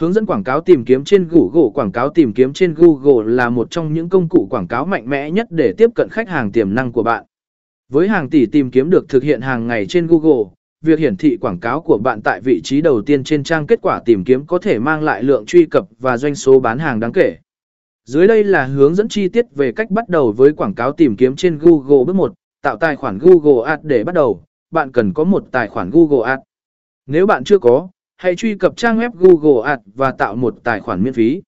Hướng dẫn quảng cáo tìm kiếm trên Google Quảng cáo tìm kiếm trên Google là một trong những công cụ quảng cáo mạnh mẽ nhất để tiếp cận khách hàng tiềm năng của bạn. Với hàng tỷ tìm kiếm được thực hiện hàng ngày trên Google, việc hiển thị quảng cáo của bạn tại vị trí đầu tiên trên trang kết quả tìm kiếm có thể mang lại lượng truy cập và doanh số bán hàng đáng kể. Dưới đây là hướng dẫn chi tiết về cách bắt đầu với quảng cáo tìm kiếm trên Google bước 1, tạo tài khoản Google Ads để bắt đầu, bạn cần có một tài khoản Google Ads. Nếu bạn chưa có, hãy truy cập trang web Google Ads và tạo một tài khoản miễn phí.